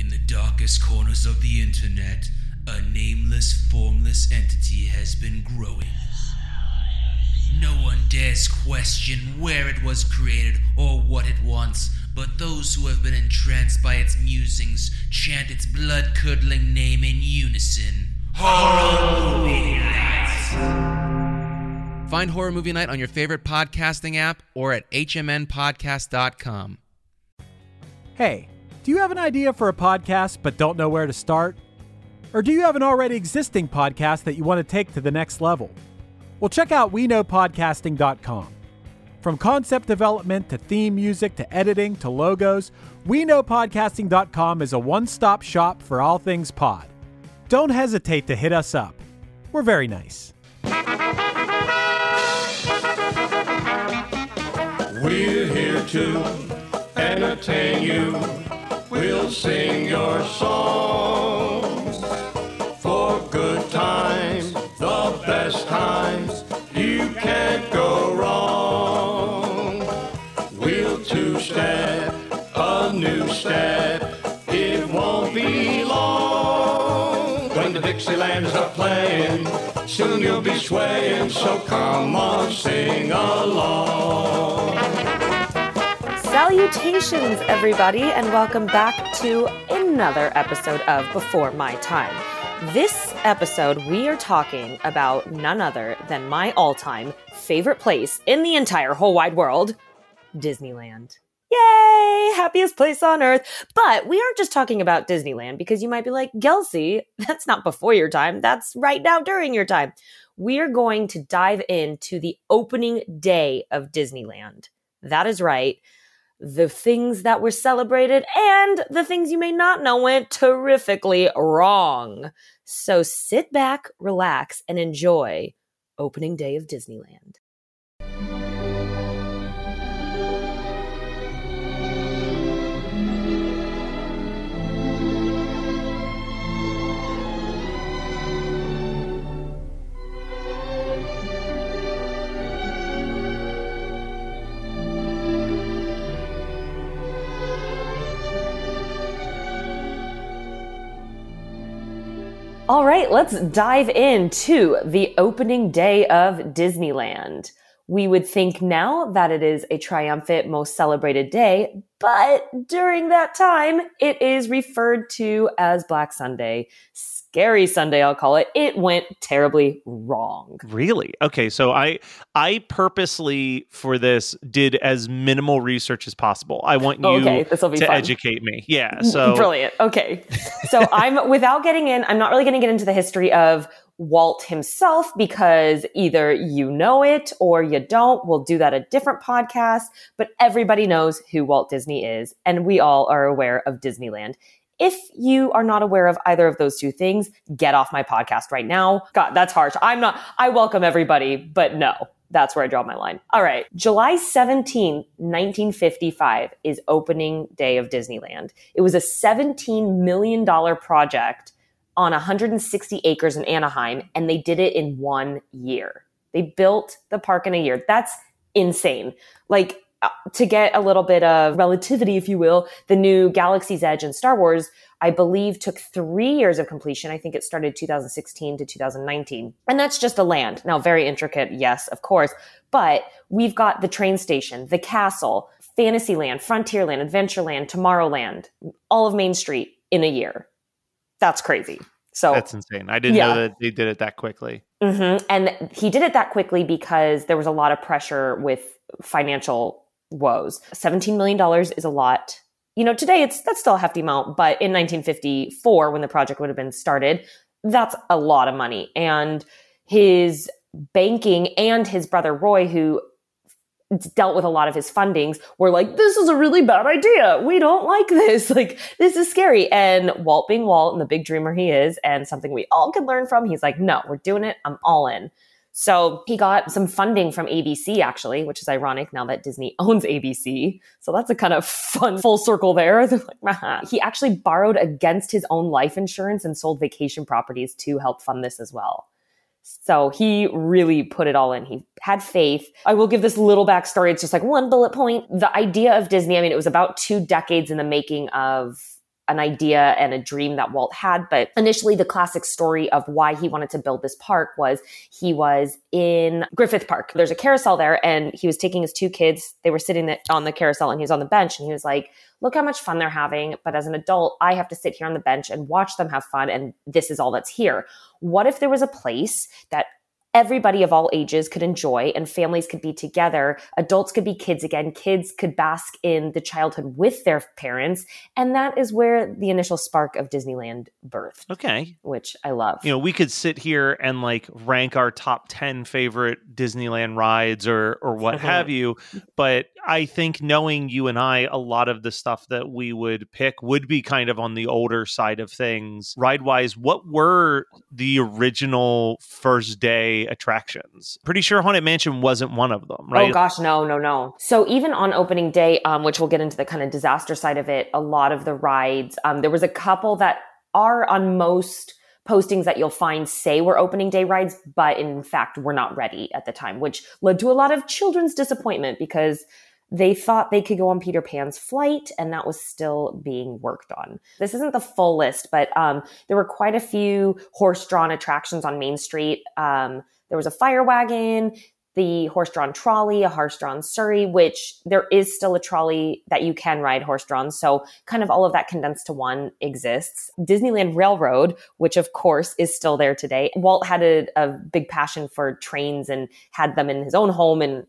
In the darkest corners of the internet, a nameless, formless entity has been growing. No one dares question where it was created or what it wants, but those who have been entranced by its musings chant its blood curdling name in unison Horror Movie Night! Find Horror Movie Night on your favorite podcasting app or at hmnpodcast.com. Hey, do you have an idea for a podcast but don't know where to start? Or do you have an already existing podcast that you want to take to the next level? Well, check out WeKnowPodcasting.com. From concept development to theme music to editing to logos, WeKnowPodcasting.com is a one stop shop for all things pod. Don't hesitate to hit us up. We're very nice. We're here to entertain you. We'll sing your songs for good times, the best times. You can't go wrong. We'll two step, a new step. It won't be long when the Dixielanders are playing. Soon you'll be swaying, so come on, sing along. Salutations, everybody, and welcome back to another episode of Before My Time. This episode, we are talking about none other than my all time favorite place in the entire whole wide world Disneyland. Yay! Happiest place on earth. But we aren't just talking about Disneyland because you might be like, Gelsey, that's not before your time. That's right now during your time. We are going to dive into the opening day of Disneyland. That is right the things that were celebrated and the things you may not know went terrifically wrong. So sit back, relax, and enjoy opening day of Disneyland. All right, let's dive into the opening day of Disneyland. We would think now that it is a triumphant, most celebrated day, but during that time, it is referred to as Black Sunday. Scary Sunday, I'll call it. It went terribly wrong. Really? Okay, so I I purposely for this did as minimal research as possible. I want you okay, this will be to fun. educate me. Yeah. So brilliant. Okay. So I'm without getting in, I'm not really going to get into the history of Walt himself because either you know it or you don't. We'll do that a different podcast, but everybody knows who Walt Disney is and we all are aware of Disneyland. If you are not aware of either of those two things, get off my podcast right now. God, that's harsh. I'm not, I welcome everybody, but no, that's where I draw my line. All right. July 17, 1955 is opening day of Disneyland. It was a $17 million project on 160 acres in Anaheim, and they did it in one year. They built the park in a year. That's insane. Like, to get a little bit of relativity, if you will, the new Galaxy's Edge and Star Wars, I believe, took three years of completion. I think it started 2016 to 2019. And that's just the land. Now, very intricate, yes, of course. But we've got the train station, the castle, Fantasyland, Frontierland, Adventureland, Tomorrowland, all of Main Street in a year. That's crazy. So that's insane. I didn't Yeah. know that they did it that quickly. hmm And he did it that quickly because there was a lot of pressure with financial woes. $17 million is a lot. You know, today it's that's still a hefty amount, but in 1954, when the project would have been started, that's a lot of money. And his banking and his brother Roy, who dealt with a lot of his fundings were like, this is a really bad idea. We don't like this. Like, this is scary. And Walt being Walt and the big dreamer he is, and something we all can learn from, he's like, no, we're doing it. I'm all in. So he got some funding from ABC, actually, which is ironic now that Disney owns ABC. So that's a kind of fun full circle there. He actually borrowed against his own life insurance and sold vacation properties to help fund this as well. So he really put it all in. He had faith. I will give this little backstory. It's just like one bullet point. The idea of Disney, I mean, it was about two decades in the making of an idea and a dream that Walt had. But initially, the classic story of why he wanted to build this park was he was in Griffith Park. There's a carousel there, and he was taking his two kids. They were sitting on the carousel, and he was on the bench, and he was like, Look how much fun they're having. But as an adult, I have to sit here on the bench and watch them have fun. And this is all that's here. What if there was a place that everybody of all ages could enjoy and families could be together. Adults could be kids again. Kids could bask in the childhood with their parents. And that is where the initial spark of Disneyland birthed. Okay. Which I love. You know, we could sit here and like rank our top 10 favorite Disneyland rides or or what Uh-huh. have you, but I think knowing you and I a lot of the stuff that we would pick would be kind of on the older side of things. Ride-wise, what were the original first day attractions? Pretty sure Haunted Mansion wasn't one of them, right? Oh gosh, no, no, no. So even on opening day, um, which we'll get into the kind of disaster side of it, a lot of the rides, um, there was a couple that are on most postings that you'll find say were opening day rides, but in fact were not ready at the time, which led to a lot of children's disappointment because they thought they could go on Peter Pan's flight, and that was still being worked on. This isn't the full list, but um, there were quite a few horse-drawn attractions on Main Street. Um, there was a fire wagon, the horse-drawn trolley, a horse-drawn Surrey, which there is still a trolley that you can ride horse-drawn. So kind of all of that condensed to one exists. Disneyland Railroad, which of course is still there today. Walt had a, a big passion for trains and had them in his own home and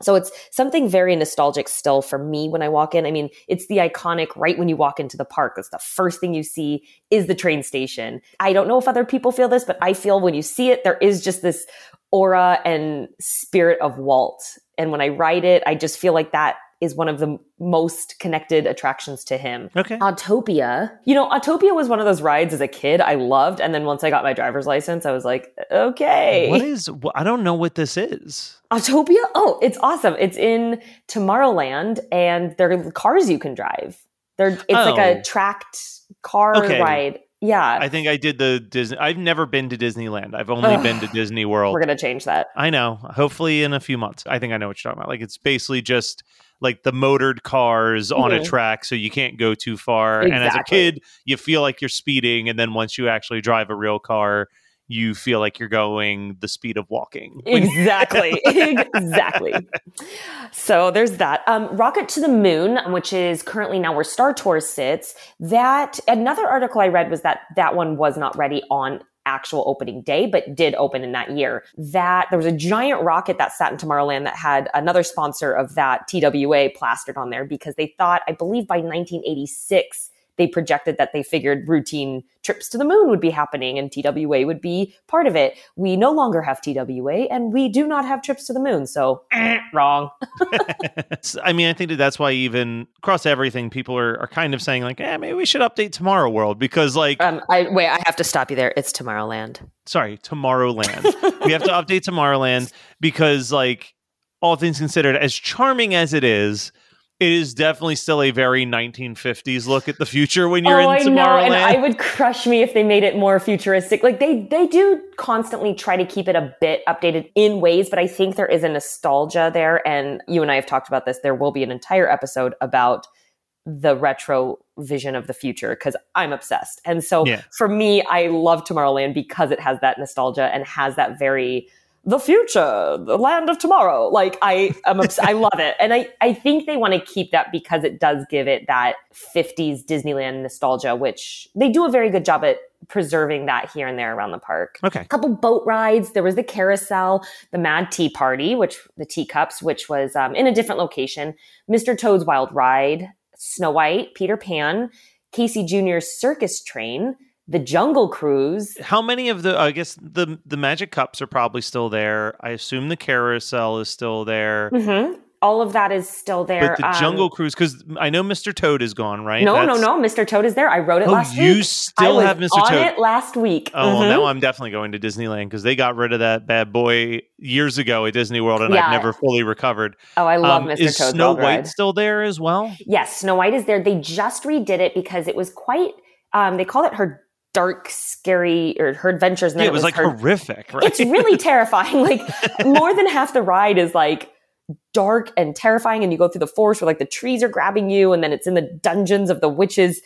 so it's something very nostalgic still for me when I walk in. I mean, it's the iconic right when you walk into the park. That's the first thing you see is the train station. I don't know if other people feel this, but I feel when you see it, there is just this aura and spirit of Walt. And when I ride it, I just feel like that is one of the most connected attractions to him. Okay. Autopia. You know, Autopia was one of those rides as a kid I loved. And then once I got my driver's license, I was like, okay. What is I don't know what this is. Autopia? Oh, it's awesome. It's in Tomorrowland and there are cars you can drive. They're, it's like Oh. a tracked car Okay. ride. Yeah. I think I did the Disney I've never been to Disneyland. I've only Ugh. been to Disney World. We're going to change that. I know. Hopefully, in a few months. I think I know what you're talking about. Like it's basically just like the motored cars on a Mhm. track, so you can't go too far. And as a kid, you feel like you're speeding, and then once you actually drive a real car, you feel like you're going the speed of walking. Exactly. exactly. So there's that. Um, Rocket to the Moon, which is currently now where Star Tours sits. That another article I read was that that one was not ready on actual opening day, but did open in that year. That there was a giant rocket that sat in Tomorrowland that had another sponsor of that TWA plastered on there because they thought, I believe by 1986, they projected that they figured routine trips to the moon would be happening and TWA would be part of it. We no longer have TWA and we do not have trips to the moon. So, eh, wrong. I mean, I think that that's why even across everything, people are, are kind of saying like, "Eh, maybe we should update Tomorrow World because like, Um, I wait, I have to stop you there. It's Tomorrowland. sorry, Tomorrowland. we have to update Tomorrowland because, like, all things considered, as charming as it is, it is definitely still a very 1950s look at the future when you're oh, I in know, Tomorrowland. and I would crush me if they made it more futuristic. Like they they do constantly try to keep it a bit updated in ways, but I think there is a nostalgia there. And you and I have talked about this. There will be an entire episode about the retro vision of the future because I'm obsessed. And so Yeah. for me, I love Tomorrowland because it has that nostalgia and has that very the future, the land of tomorrow. Like I am obs- I love it. And I, I think they want to keep that because it does give it that 50s Disneyland nostalgia, which they do a very good job at preserving that here and there around the park. okay. A couple boat rides. There was the carousel, the Mad Tea Party, which the teacups, which was um, in a different location. Mr. Toad's Wild Ride, Snow White, Peter Pan, Casey Jr.'s Circus Train, the Jungle Cruise. How many of the? I guess the the magic cups are probably still there. I assume the carousel is still there. hmm all of that is still there. But the Um, Jungle Cruise, because I know Mr. Toad is gone, right? No, That's- no, no. Mr. Toad is there. I wrote it Oh, last you week. still I was have Mr. on Toad. it last week. Oh, well, Mhm. now I'm definitely going to Disneyland because they got rid of that bad boy years ago at Disney World, and Yeah. I've never fully recovered. oh, I love Um, Mr. Is Toad's Snow White Ride. still there as well? Yes, Snow White is there. They just redid it because it was quite. Um, they called it her dark, scary, or her adventures. And Yeah, then it was like her horrific, right? it's really terrifying. Like more than half the ride is like dark and terrifying, and you go through the forest where like the trees are grabbing you, and then it's in the dungeons of the witches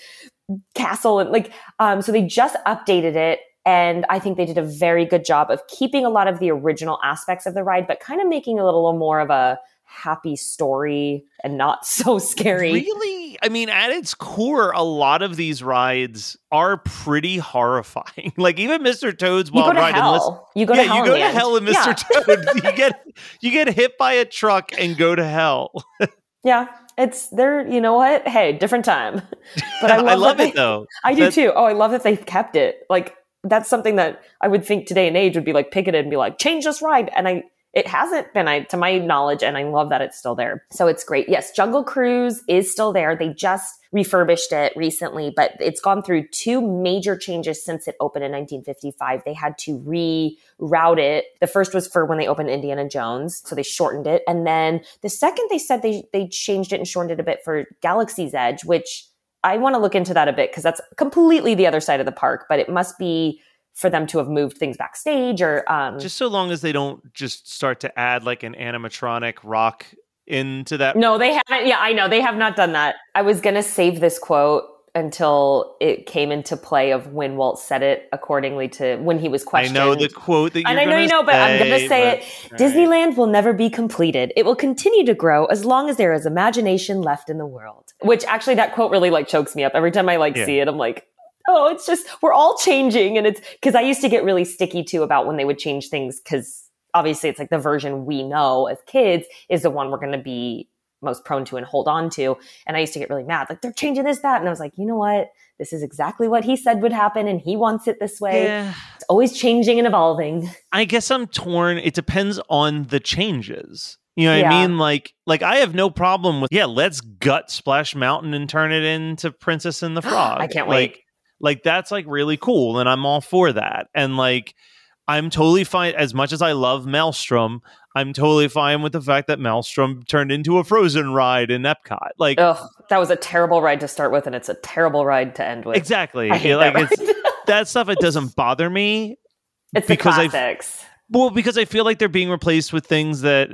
castle, and like um, so they just updated it. And I think they did a very good job of keeping a lot of the original aspects of the ride, but kind of making a little more of a happy story and not so scary. Really? I mean, at its core, a lot of these rides are pretty horrifying. like even Mr. Toad's You go Wild to Ride. unless- You go yeah, to hell. you go to hell in Mr. Yeah. Toad. you get you get hit by a truck and go to hell. Yeah, it's there. You know what? Hey, different time. But I love, I love that it they- though. I do That- too. Oh, I love that they've kept it. Like that's something that I would think today and age would be like picketed and be like, change this ride. And I, it hasn't been, I, to my knowledge, and I love that it's still there. So it's great. Yes, Jungle Cruise is still there. They just refurbished it recently, but it's gone through two major changes since it opened in 1955. They had to reroute it. The first was for when they opened Indiana Jones, so they shortened it, and then the second they said they they changed it and shortened it a bit for Galaxy's Edge, which I want to look into that a bit because that's completely the other side of the park, but it must be for them to have moved things backstage or um Just so long as they don't just start to add like an animatronic rock into that. No, they haven't. Yeah, I know. They have not done that. I was going to save this quote until it came into play of when Walt said it accordingly to when he was questioned. I know the quote that you're and I know you gonna know, but I'm going to say, say it. right. Disneyland will never be completed. It will continue to grow as long as there is imagination left in the world. Which actually, that quote really like chokes me up every time I like Yeah. see it. I'm like, oh, it's just we're all changing, and it's because I used to get really sticky too about when they would change things because obviously it's like the version we know as kids is the one we're going to be most prone to and hold on to. And I used to get really mad, like they're changing this, that, and I was like, you know what? This is exactly what he said would happen, and he wants it this way. Yeah. It's always changing and evolving. I guess I'm torn. It depends on the changes. You know what Yeah. I mean? Like, like I have no problem with yeah. Let's gut Splash Mountain and turn it into Princess and the Frog. I can't wait. Like that's like really cool, and I'm all for that. And like, I'm totally fine. As much as I love Maelstrom, I'm totally fine with the fact that Maelstrom turned into a Frozen ride in Epcot. Like, Ugh, that was a terrible ride to start with, and it's a terrible ride to end with. exactly. I hate Yeah, like that it's that stuff. It doesn't bother me. it's the because I've- classics. Well, because I feel like they're being replaced with things that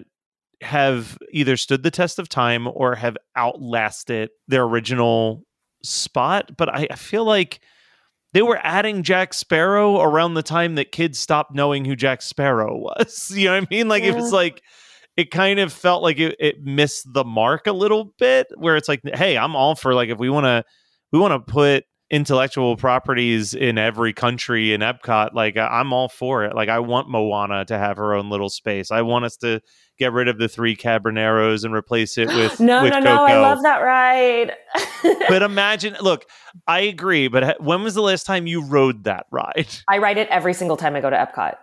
have either stood the test of time or have outlasted their original spot. But I, I feel like they were adding Jack Sparrow around the time that kids stopped knowing who Jack Sparrow was. You know what I mean? Like it was like it kind of felt like it, it missed the mark a little bit where it's like, hey, I'm all for like if we want to we want to put intellectual properties in every country in Epcot, like I- I'm all for it. Like I want Moana to have her own little space. I want us to get rid of the three Caballeros and replace it with no, with no, Coco. no! I love that ride. but imagine, look, I agree. But when was the last time you rode that ride? I ride it every single time I go to Epcot.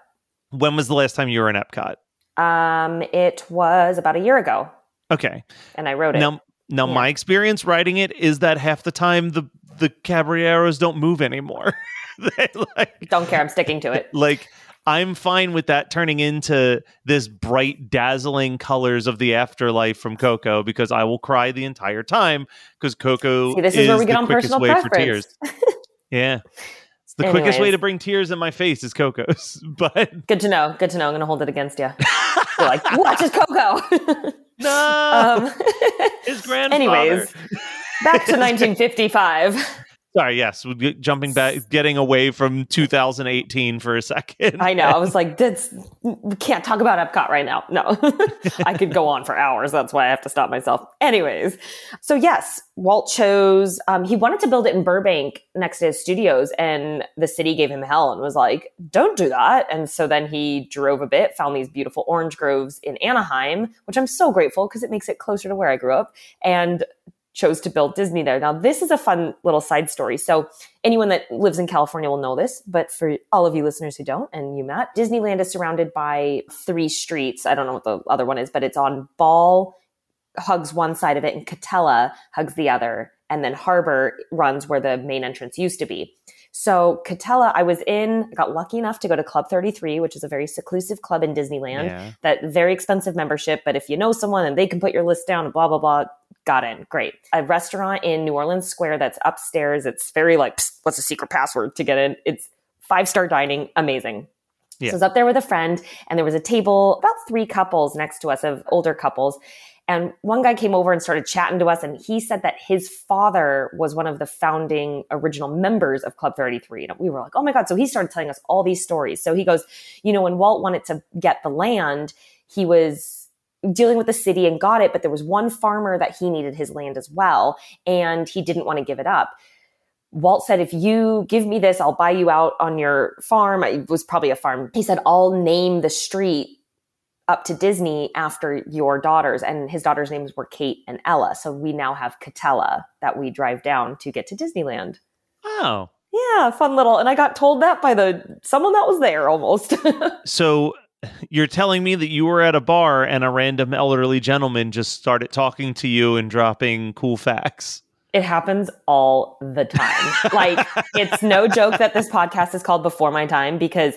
When was the last time you were in Epcot? Um, it was about a year ago, Okay. and I rode it. Now, now Yeah. my experience riding it is that half the time the the Caballeros don't move anymore. they like Don't care. I'm sticking to it. like I'm fine with that turning into this bright, dazzling colors of the afterlife from Coco because I will cry the entire time because Coco See, this is where we get the on personal way for tears. Yeah. It's the quickest way to bring tears in my face is Coco's. But Good to know. Good to know. I'm going to hold it against you. You're like, watch his Coco. No, um, his grandfather. anyways, back to 1955. Sorry, yes, jumping back, getting away from 2018 for a second. I know. I was like, that's, we can't talk about Epcot right now. No, I could go on for hours. That's why I have to stop myself. Anyways, so yes, Walt chose, um, he wanted to build it in Burbank next to his studios, and the city gave him hell and was like, don't do that. And so then he drove a bit, found these beautiful orange groves in Anaheim, which I'm so grateful because it makes it closer to where I grew up. And chose to build Disney there. Now, this is a fun little side story. So, anyone that lives in California will know this, but for all of you listeners who don't, and you, Matt, Disneyland is surrounded by three streets. I don't know what the other one is, but it's on Ball, hugs one side of it and Katella hugs the other. And then Harbor runs where the main entrance used to be. So Katella, I was in, I got lucky enough to go to Club 33, which is a very seclusive club in Disneyland. Yeah. That very expensive membership, but if you know someone and they can put your list down blah blah blah, got in. Great. A restaurant in New Orleans Square that's upstairs. It's very like, "Psst, what's the secret password to get in? It's five star dining, amazing. Yeah. So I was up there with a friend, and there was a table, about three couples next to us of older couples. And one guy came over and started chatting to us, and he said that his father was one of the founding original members of Club 33. And we were like, oh my God. So he started telling us all these stories. So he goes, you know, when Walt wanted to get the land, he was dealing with the city and got it, but there was one farmer that he needed his land as well, and he didn't want to give it up. Walt said, if you give me this, I'll buy you out on your farm. It was probably a farm. He said, I'll name the street up to Disney after your daughters. And his daughters' names were Kate and Ella. So we now have Katella that we drive down to get to Disneyland. Oh. Yeah, fun little. And I got told that by the someone that was there almost. So you're telling me that you were at a bar and a random elderly gentleman just started talking to you and dropping cool facts. It happens all the time. like it's no joke that this podcast is called Before My Time because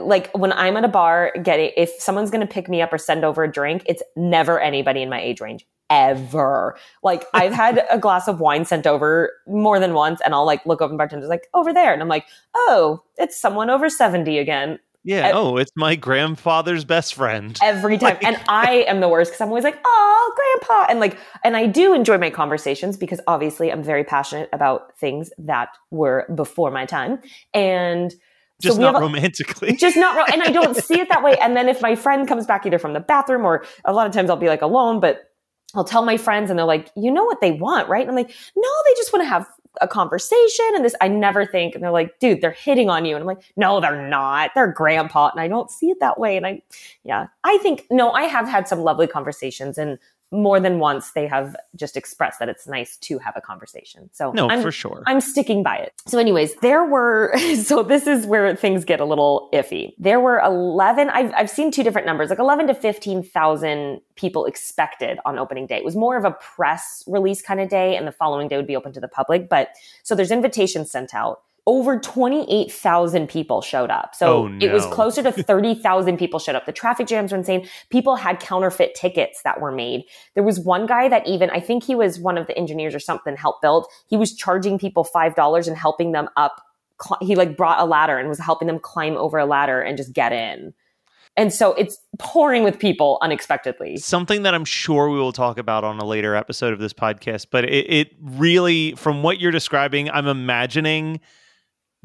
like when I'm at a bar getting if someone's going to pick me up or send over a drink, it's never anybody in my age range ever. Like I've had a glass of wine sent over more than once and I'll like look over and bartender's like over there and I'm like, "Oh, it's someone over 70 again." Yeah. Uh, oh, it's my grandfather's best friend. every time. and I am the worst because I'm always like, oh, grandpa. And like, and I do enjoy my conversations because obviously I'm very passionate about things that were before my time. And Just so not romantically. just not, ro- and I don't see it that way. And then if my friend comes back either from the bathroom or a lot of times I'll be like alone, but I'll tell my friends and they're like, you know what they want, right? And I'm like, no, they just want to have a conversation and this, I never think, and they're like, dude, they're hitting on you. And I'm like, no, they're not. They're grandpa. And I don't see it that way. And I, yeah, I think, no, I have had some lovely conversations and more than once they have just expressed that it's nice to have a conversation. So no, I'm, for sure. I'm sticking by it. So, anyways, there were, so this is where things get a little iffy. There were 11, I've, I've seen two different numbers, like 11 to 15,000 people expected on opening day. It was more of a press release kind of day, and the following day would be open to the public. But so there's invitations sent out. Over 28,000 people showed up. So Oh, it was closer to 30,000 people showed up. The traffic jams were insane. People had counterfeit tickets that were made. There was one guy that even, I think he was one of the engineers or something, helped build. He was charging people $5 and helping them up. He like brought a ladder and was helping them climb over a ladder and just get in. And so it's pouring with people unexpectedly. Something that I'm sure we will talk about on a later episode of this podcast, but it, it really, from what you're describing, I'm imagining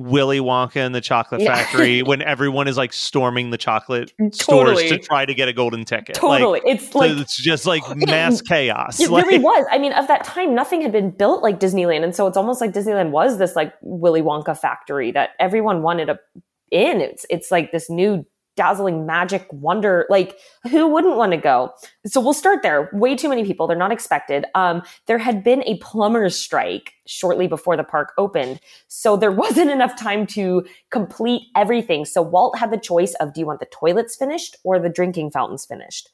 Willy Wonka and the Chocolate. Factory when everyone is like storming the chocolate stores to try to get a golden ticket. Totally. Like, it's so like, it's just like mass chaos. It Like- really was. I mean, of that time, nothing had been built like Disneyland, and so it's almost like Disneyland was this like Willy Wonka factory that everyone wanted a in. It's it's like this new dazzling magic wonder. Like who wouldn't want to go? So we'll start there. Way too many people. They're not expected. Um, there had been a plumber's strike shortly before the park opened, so there wasn't enough time to complete everything. So Walt had the choice of do you want the toilets finished or the drinking fountains finished?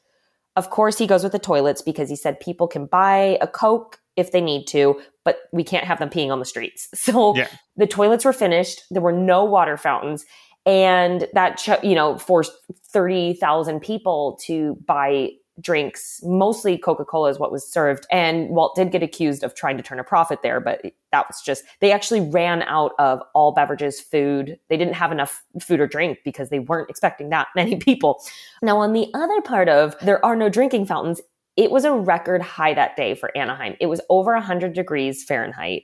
Of course, he goes with the toilets because he said people can buy a Coke if they need to, but we can't have them peeing on the streets. So Yeah. the toilets were finished. There were no water fountains. And that, you know, forced 30,000 people to buy drinks. Mostly Coca Cola is what was served. And Walt did get accused of trying to turn a profit there, but that was just, they actually ran out of all beverages, food. They didn't have enough food or drink because they weren't expecting that many people. Now, on the other part of there are no drinking fountains, it was a record high that day for Anaheim. It was over 100 degrees Fahrenheit.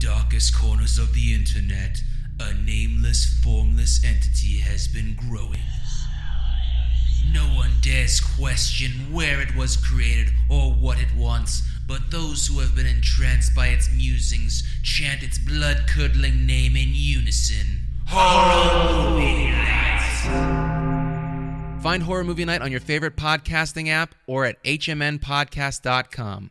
Darkest corners of the internet, a nameless, formless entity has been growing. No one dares question where it was created or what it wants, but those who have been entranced by its musings chant its blood curdling name in unison. Horror Movie Night! Find Horror Movie Night on your favorite podcasting app or at hmnpodcast.com.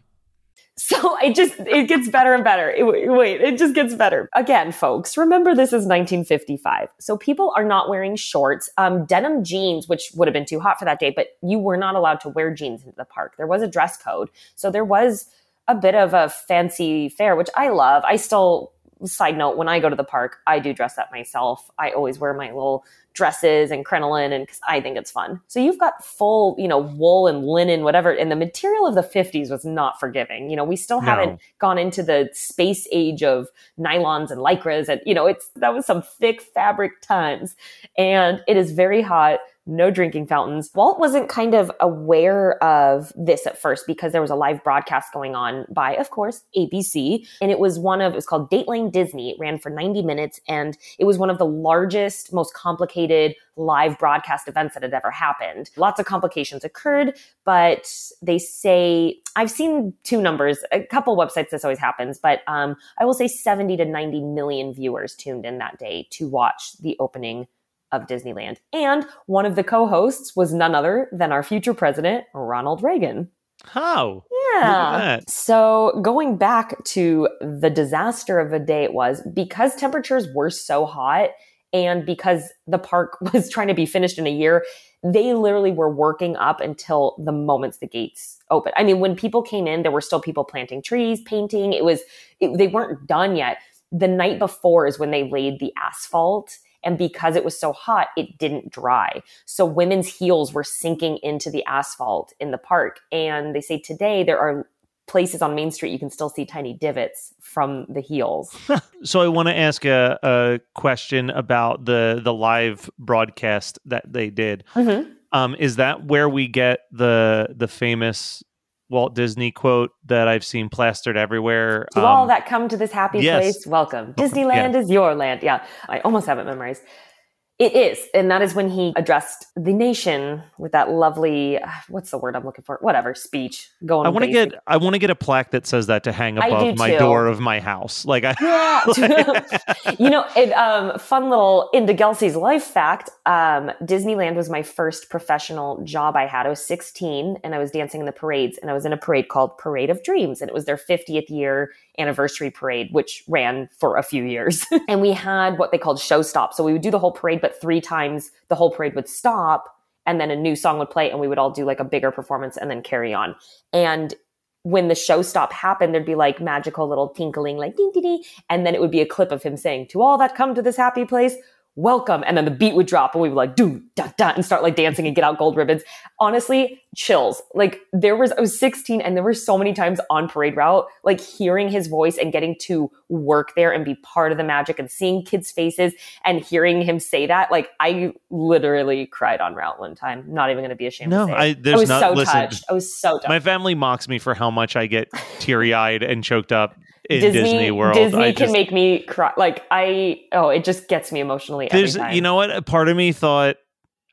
So it just it gets better and better. It- wait, it just gets better. Again, folks, remember this is 1955. So people are not wearing shorts. Um, denim jeans, which would have been too hot for that day, but you were not allowed to wear jeans into the park. There was a dress code. So there was a bit of a fancy fair, which I love. I still side note, when I go to the park, I do dress up myself. I always wear my little dresses and crinoline and cause I think it's fun. So you've got full, you know, wool and linen, whatever. And the material of the 50s was not forgiving. You know, we still No. haven't gone into the space age of nylons and lycras and, you know, it's, that was some thick fabric times. And it is very hot. No drinking fountains. Walt wasn't kind of aware of this at first because there was a live broadcast going on by, of course, ABC. And it was one of, it was called Dateline Disney. It ran for 90 minutes and it was one of the largest, most complicated live broadcast events that had ever happened. Lots of complications occurred, but they say, I've seen two numbers, a couple websites this always happens, but um, I will say 70 to 90 million viewers tuned in that day to watch the opening of Disneyland. And one of the co hosts was none other than our future president, Ronald Reagan. How? Yeah. So going back to the disaster of a day it was, because temperatures were so hot and because the park was trying to be finished in a year, they literally were working up until the moments the gates opened. I mean, when people came in, there were still people planting trees, painting. It was, it, they weren't done yet. The night before is when they laid the asphalt. And because it was so hot, it didn't dry. So women's heels were sinking into the asphalt in the park. And they say today there are places on Main Street you can still see tiny divots from the heels. So I want to ask a, a question about the the live broadcast that they did. Mhm. Um, is that where we get the the famous Walt Disney quote that I've seen plastered everywhere? To all Um, that come to this happy yes. place, welcome. Disneyland is your land. Yeah, I almost have it memorized. It is. And that is when he addressed the nation with that lovely, uh, what's the word I'm looking for? Whatever, speech. Going on. I want to get I want to get a plaque that says that to hang above my too. door of my house. Like I Yeah. you know, it, um, fun little into Gelsey's life fact. Um, Disneyland was my first professional job I had. I was 16 and I was dancing in the parades and I was in a parade called Parade of Dreams and it was their 50th year anniversary parade, which ran for a few years. and we had what they called show stop. So we would do the whole parade, but three times the whole parade would stop and then a new song would play and we would all do like a bigger performance and then carry on. And when the show stop happened, there'd be like magical little tinkling, like ding ding ding, and then it would be a clip of him saying, "To all that come to this happy place, welcome." And then the beat would drop, and we would like do da da and start like dancing and get out gold ribbons. Honestly, chills. Like there was, I was 16, and there were so many times on parade route, like hearing his voice and getting to work there and be part of the magic and seeing kids' faces and hearing him say that. Like I literally cried on route one time. Not even going to be ashamed. No, to say. I- there's I was not- so listen, touched. I was so touched. my family mocks me for how much I get teary eyed and choked up in Disney, World. Disney I can just- make me cry. Like I, oh, it just gets me emotionally every There's, you know what? A part of me thought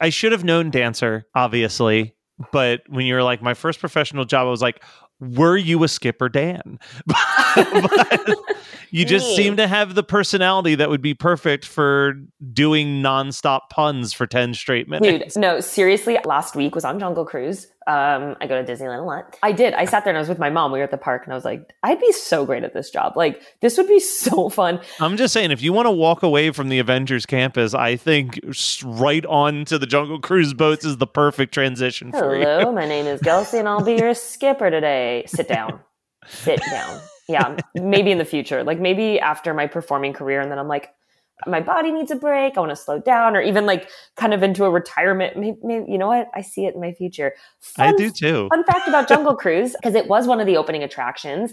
I should have known dancer, obviously. But when you were like, my first professional job, I was like, were you a skipper, Dan? but you just Me. seem to have the personality that would be perfect for doing nonstop puns for 10 straight Dude, minutes. no, seriously, last week was on Jungle Cruise. Um, I go to Disneyland a lot. I did. I sat there and I was with my mom. We were at the park and I was like, I'd be so great at this job. Like, this would be so fun. I'm just saying, if you want to walk away from the Avengers campus, I think right on to the Jungle Cruise boats is the perfect transition for you. Hello, my name is Gelsey and I'll be your skipper today. Sit down. Sit down. Yeah, maybe in the future. Like maybe after my performing career and then I'm like, my body needs a break. I want to slow down or even like kind of into a retirement. Maybe, maybe you know what? I see it in my future. I do too. Fun fact about Jungle Cruise, because it was one of the opening attractions,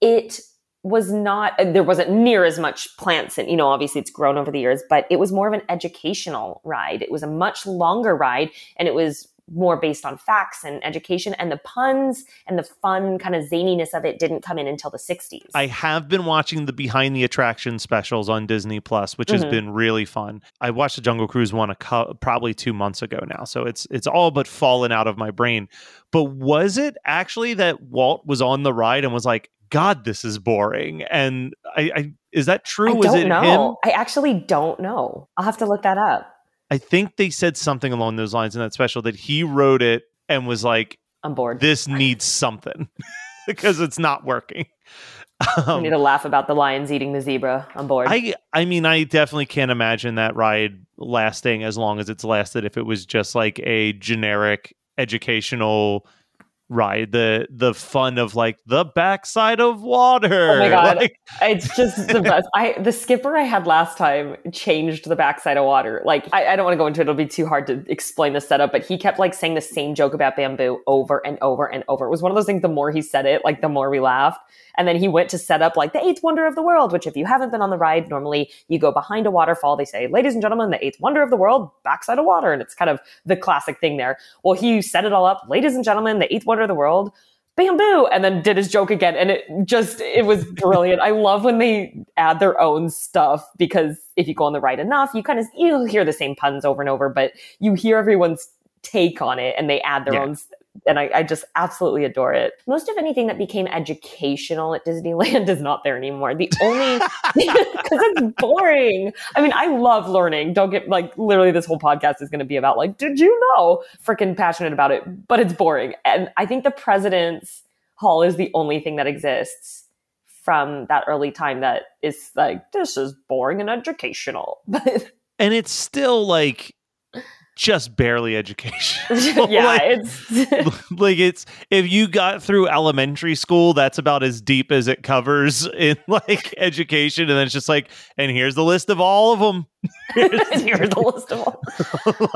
it was not, there wasn't near as much plants. And, you know, obviously it's grown over the years, but it was more of an educational ride. It was a much longer ride and it was more based on facts and education. And the puns and the fun kind of zaniness of it didn't come in until the 60s. I have been watching the behind the attraction specials on Disney Plus, which has Mhm. been really fun. I watched the Jungle Cruise one a co- probably two months ago now, so it's it's all but fallen out of my brain. But was it actually that Walt was on the ride and was like, "God, this is boring"? And I, I is that true? I was don't it know. him? I actually don't know. I'll have to look that up. I think they said something along those lines in that special that he wrote it and was like, I'm bored. "This needs something." because it's not working. we Um, need to laugh about the lions eating the zebra on board. I I mean I definitely can't imagine that ride lasting as long as it's lasted if it was just like a generic educational ride the the fun of like the backside of water Oh my God. Like, it's just the best. I the skipper I had last time changed the backside of water. Like I, I don't want to go into it; it'll be too hard to explain the setup. But he kept like saying the same joke about bamboo over and over and over. It was one of those things. The more he said it, like the more we laughed. And then he went to set up like the eighth wonder of the world. Which, if you haven't been on the ride, normally you go behind a waterfall. They say, "Ladies and gentlemen, the eighth wonder of the world, backside of water," and it's kind of the classic thing there. Well, he set it all up. Ladies and gentlemen, the eighth wonder of the world bamboo and then did his joke again and it just it was brilliant i love when they add their own stuff because if you go on the right enough you kind of you'll hear the same puns over and over but you hear everyone's take on it and they add their Yeah. own and I, I just absolutely adore it. Most of anything that became educational at Disneyland is not there anymore. The only because it's boring. I mean, I love learning. Don't get like literally this whole podcast is going to be about like, did you know? Freaking passionate about it, but it's boring. And I think the President's Hall is the only thing that exists from that early time that is like this is boring and educational. But and it's still like just barely educational yeah, Like- it's like it's if you got through elementary school that's about as deep as it covers in like education and then it's just like and here's the list of all of them here's the list of all.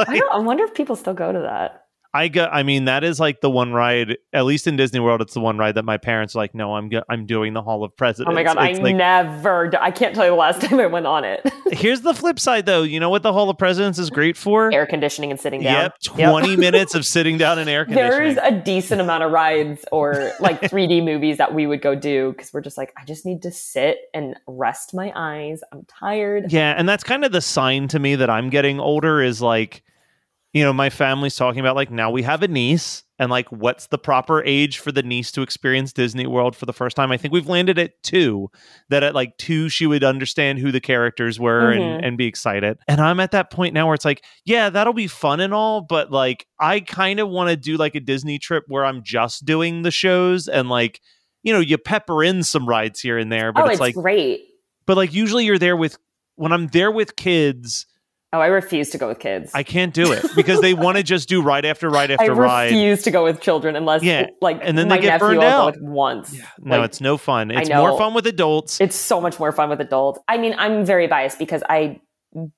I, don't, I wonder if people still go to that. I got. I mean, that is like the one ride. At least in Disney World, it's the one ride that my parents are like. No, I'm go- I'm doing the Hall of Presidents. Oh my god, I like, never. I can't tell you the last time I went on it. here's the flip side, though. You know what the Hall of Presidents is great for? Air conditioning and sitting down. Yep, twenty minutes of sitting down in air conditioning. There's a decent amount of rides or like 3D movies that we would go do because we're just like, I just need to sit and rest my eyes. I'm tired. Yeah, and that's kind of the sign to me that I'm getting older is like, you know, my family's talking about like now we have a niece and like what's the proper age for the niece to experience Disney World for the first time. I think we've landed at two, that at like two she would understand who the characters were Mhm. and, and be excited. And I'm at that point now where it's like, yeah, that'll be fun and all, but like I kind of want to do like a Disney trip where I'm just doing the shows and like, you know, you pepper in some rides here and there, but oh, it's it's like great. but like usually you're there with when I'm there with kids, Oh, I refuse to go with kids. I can't do it because they want to just do ride after ride I after ride. I refuse to go with children unless, Yeah, like, and then my they get burned out. Once. No, Like, it's no fun. It's more fun with adults. it's so much more fun with adults. I mean, I'm very biased because I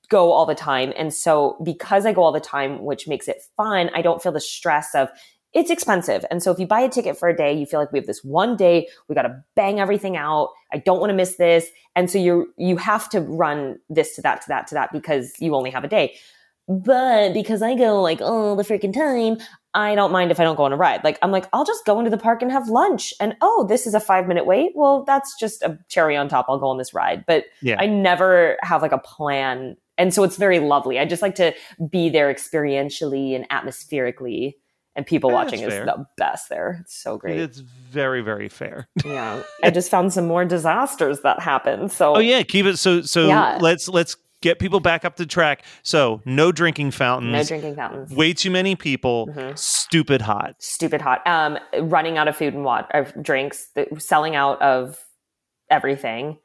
go all the time. And so because I go all the time, which makes it fun, I don't feel the stress of it's expensive. And so if you buy a ticket for a day, you feel like we have this one day, we got to bang everything out. I don't want to miss this. And so you you have to run this to that to that to that because you only have a day. But because I go like all the freaking time, I don't mind if I don't go on a ride. Like I'm like, I'll just go into the park and have lunch. And oh, this is a five minute wait. Well, that's just a cherry on top. I'll go on this ride. But Yeah. I never have like a plan. And so it's very lovely. I just like to be there experientially and atmospherically. And people Yeah, watching is fair. the best there. It's so great. It's very very fair. yeah. I just found some more disasters that happened. So Oh yeah, keep it so so Yeah. let's let's get people back up the track. So no drinking fountains. no drinking fountains. Way too many people. Mhm. Stupid hot. stupid hot. Um, running out of food and water, of drinks, the, selling out of everything.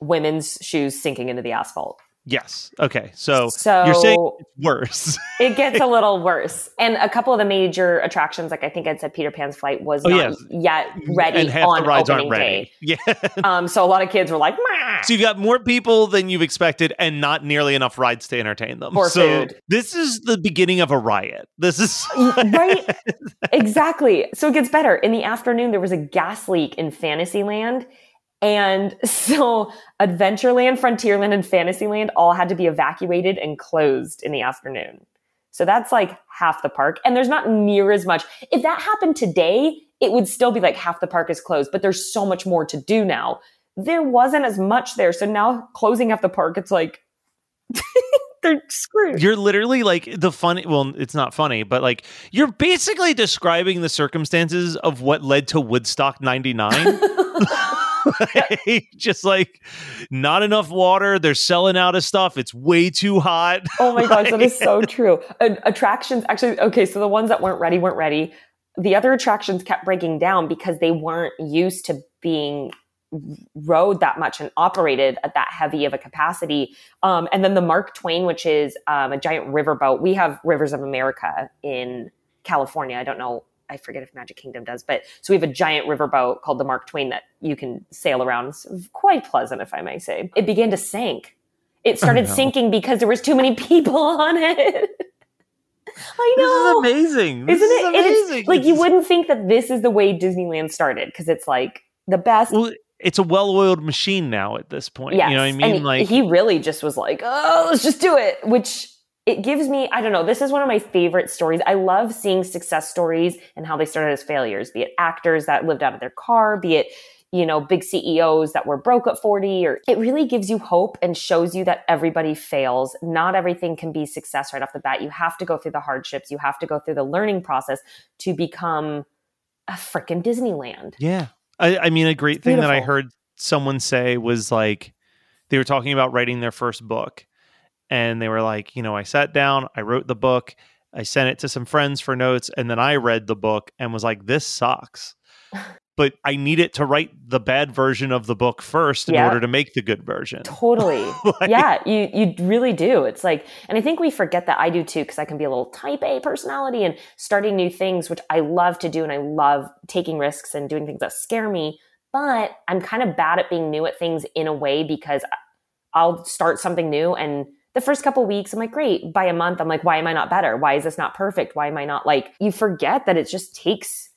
Women's shoes sinking into the asphalt. Yes. Okay. So, So you're saying it's worse. it gets a little worse. And a couple of the major attractions, like I think I said, Peter Pan's flight was Oh, not yes. yet ready and half on the rides opening aren't ready. day. Yeah. Um, so a lot of kids were like, "Meh." So you've got more people than you've expected and not nearly enough rides to entertain them. Or so food. this is the beginning of a riot. This is right? exactly. So it gets better. In the afternoon, there was a gas leak in Fantasyland. And so Adventureland, Frontierland, and Fantasyland all had to be evacuated and closed in the afternoon. So that's like half the park. And there's not near as much. If that happened today, it would still be like half the park is closed, but there's so much more to do now. There wasn't as much there. So now closing half the park, it's like they're screwed. You're literally like the funny. Well, it's not funny, but like you're basically describing the circumstances of what led to Woodstock '99. Just like not enough water. They're selling out of stuff. It's way too hot. Oh my gosh, that is so true. Uh, attractions, actually, okay, so the ones that weren't ready weren't ready. the other attractions kept breaking down because they weren't used to being rode that much and operated at that heavy of a capacity. Um, and then the Mark Twain, which is um, a giant riverboat. We have Rivers of America in California. I don't know. I forget if Magic Kingdom does, but so we have a giant riverboat called the Mark Twain that you can sail around. It's quite pleasant, if I may say. It began to sink. It oh, started Oh, no. sinking because there was too many people on it. I know. This is amazing. This Isn't is it? And it's- amazing. like you wouldn't think that this is the way Disneyland started because it's like the best. Well, it's a well-oiled machine now at this point. Yes. You know what I mean? And like he really just was like, oh, let's just do it, which it gives me, I don't know, this is one of my favorite stories. I love seeing success stories and how they started as failures, be it actors that lived out of their car, be it, you know, big CEOs that were broke at 40, or it really gives you hope and shows you that everybody fails. Not everything can be success right off the bat. You have to go through the hardships, you have to go through the learning process to become a freaking Disneyland. Yeah. I, I mean, a great thing that I heard someone say was like, they were talking about writing their first book. And they were like, you know, I sat down, I wrote the book, I sent it to some friends for notes, and then I read the book and was like, this sucks. But I need it to write the bad version of the book first in Yeah. order to make the good version. Totally. Like- yeah, you you really do. It's like, and I think we forget that I do too, because I can be a little type A personality and starting new things, which I love to do, and I love taking risks and doing things that scare me. But I'm kind of bad at being new at things in a way because I'll start something new and the first couple weeks, I'm like, great. By a month, I'm like, why am I not better? Why is this not perfect? Why am I not like, you forget that it just takes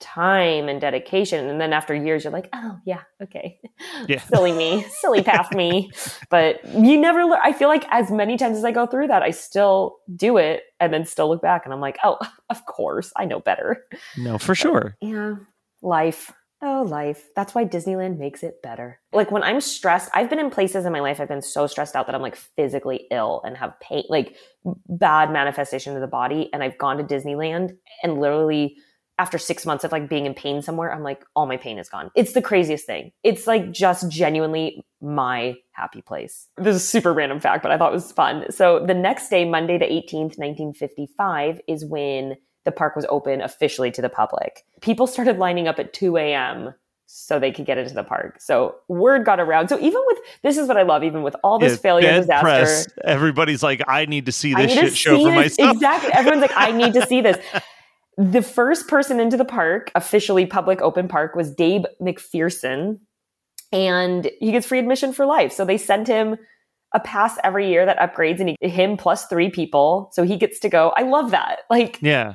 time and dedication. And then after years, you're like, oh, yeah, okay. Yeah. Silly me, silly past me. But you never, lear- I feel like as many times as I go through that, I still do it and then still look back and I'm like, oh, of course, I know better. No, for sure. Yeah. Life. Oh, life. That's why Disneyland makes it better. Like when I'm stressed, I've been in places in my life I've been so stressed out that I'm like physically ill and have pain, like bad manifestation of the body. And I've gone to Disneyland and literally after six months of like being in pain somewhere, I'm like, all my pain is gone. It's the craziest thing. It's like just genuinely my happy place. This is super random fact, but I thought it was fun. So the next day, Monday the 18th, 1955, is when the park was open officially to the public. People started lining up at 2 a.m. so they could get into the park. So word got around. So even with this is what I love, even with all this Yeah, failure disaster. press, everybody's like, I need to see this to shit show see for this. myself. Exactly. Everyone's like, I need to see this. The first person into the park, officially public open park, was Dave McPherson, and he gets free admission for life. So they sent him a pass every year that upgrades, and he, him plus three people, so he gets to go. I love that. Like, Yeah.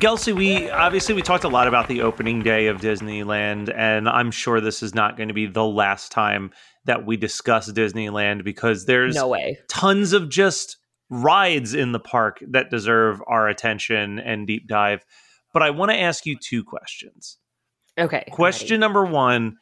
Gelsey, we obviously we talked a lot about the opening day of Disneyland, and I'm sure this is not going to be the last time that we discuss Disneyland because there's no way. tons of just rides in the park that deserve our attention and deep dive. But I want to ask you two questions. Okay. Question number one: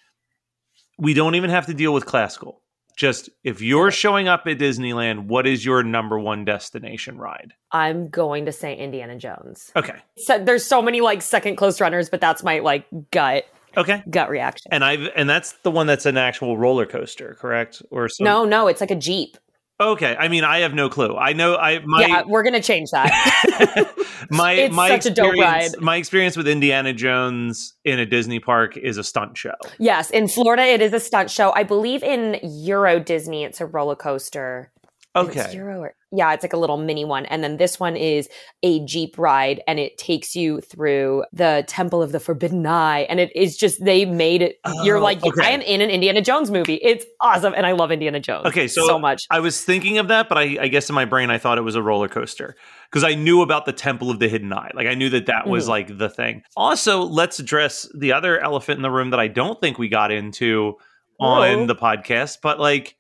We don't even have to deal with classical. Just if you're showing up at Disneyland, what is your number one destination ride? I'm going to say Indiana Jones. Okay. So there's so many like second close runners, but that's my like gut Okay. gut reaction. And I've and that's the one that's an actual roller coaster, correct? Or some, no, no, it's like a Jeep. Okay. I mean, I have no clue. I know I my yeah, we're gonna change that. my It's my such a dope experience ride. my experience with Indiana Jones in a Disney park is a stunt show. yes, in Florida it is a stunt show. I believe in Euro Disney it's a roller coaster. Okay. Euro or, yeah, it's like a little mini one. And then this one is a Jeep ride and it takes you through the Temple of the Forbidden Eye. And it is just, they made it, you're Oh, like, okay. I am in an Indiana Jones movie. It's awesome. And I love Indiana Jones. Okay, so, so much. I was thinking of that, but I, I guess in my brain I thought it was a roller coaster because I knew about the Temple of the Hidden Eye. Like I knew that that was Mhm. like the thing. Also, let's address the other elephant in the room that I don't think we got into on the podcast, but like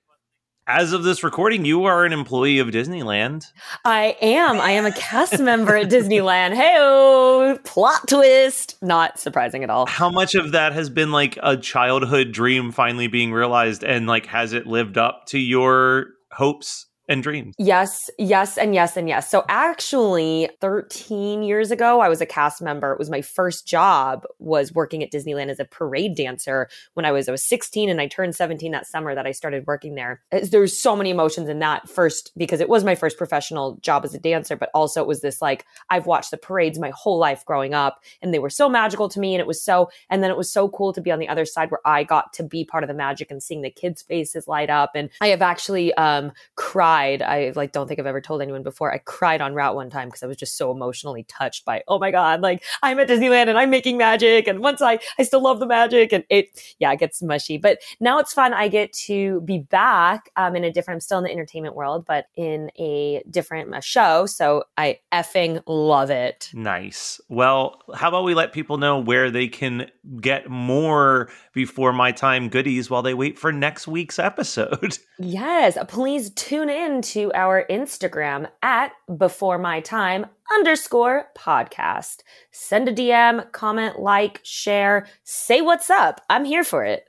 as of this recording, you are an employee of Disneyland. I am. I am a cast member at Disneyland. Hey, plot twist. Not surprising at all. How much of that has been like a childhood dream finally being realized, and like has it lived up to your hopes and dreams. Yes, yes, and yes, and yes. So actually, 13 years ago, I was a cast member. It was my first job was working at Disneyland as a parade dancer when I was I was 16 and I turned 17 that summer that I started working there. There's so many emotions in that first because it was my first professional job as a dancer, but also it was this like I've watched the parades my whole life growing up and they were so magical to me and it was so and then it was so cool to be on the other side where I got to be part of the magic and seeing the kids' faces light up and I have actually um cried cried. I like don't think I've ever told anyone before. I cried on route one time because I was just so emotionally touched by, oh my God, like I'm at Disneyland and I'm making magic. And once I, I still love the magic and it, yeah, it gets mushy. But now it's fun. I get to be back um, in a different, I'm still in the entertainment world, but in a different uh, show. So I effing love it. Nice. Well, how about we let people know where they can get more before my time goodies while they wait for next week's episode? Yes, please tune in to our Instagram at before my time underscore podcast. Send a DM, comment, like, share, say what's up. I'm here for it.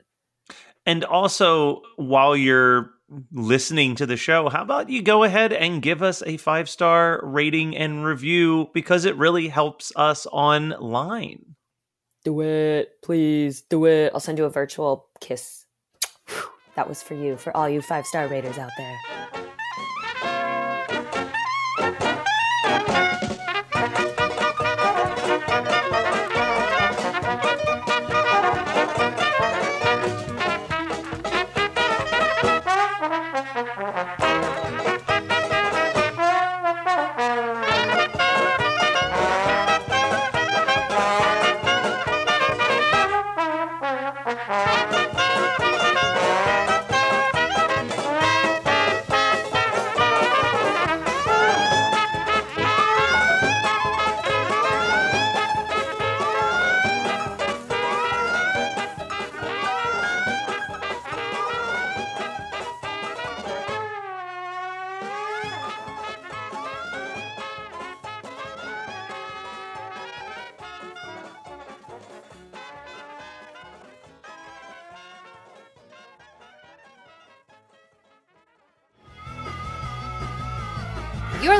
And also, while you're listening to the show, how about you go ahead and give us a five star rating and review because it really helps us online. Do it, please. Do it. I'll send you a virtual kiss. That was for you, for all you five star raters out there.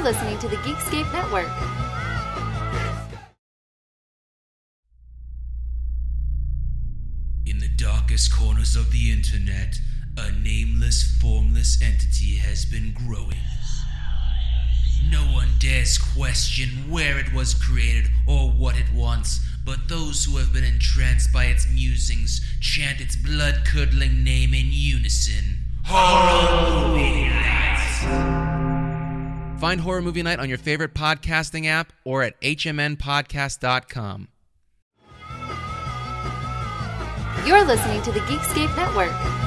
You're listening to the Geekscape Network. In the darkest corners of the internet, a nameless, formless entity has been growing. No one dares question where it was created or what it wants, but those who have been entranced by its musings chant its blood curdling name in unison Horror Movie Night! Find Horror Movie Night on your favorite podcasting app or at hmnpodcast.com. You're listening to the Geekscape Network.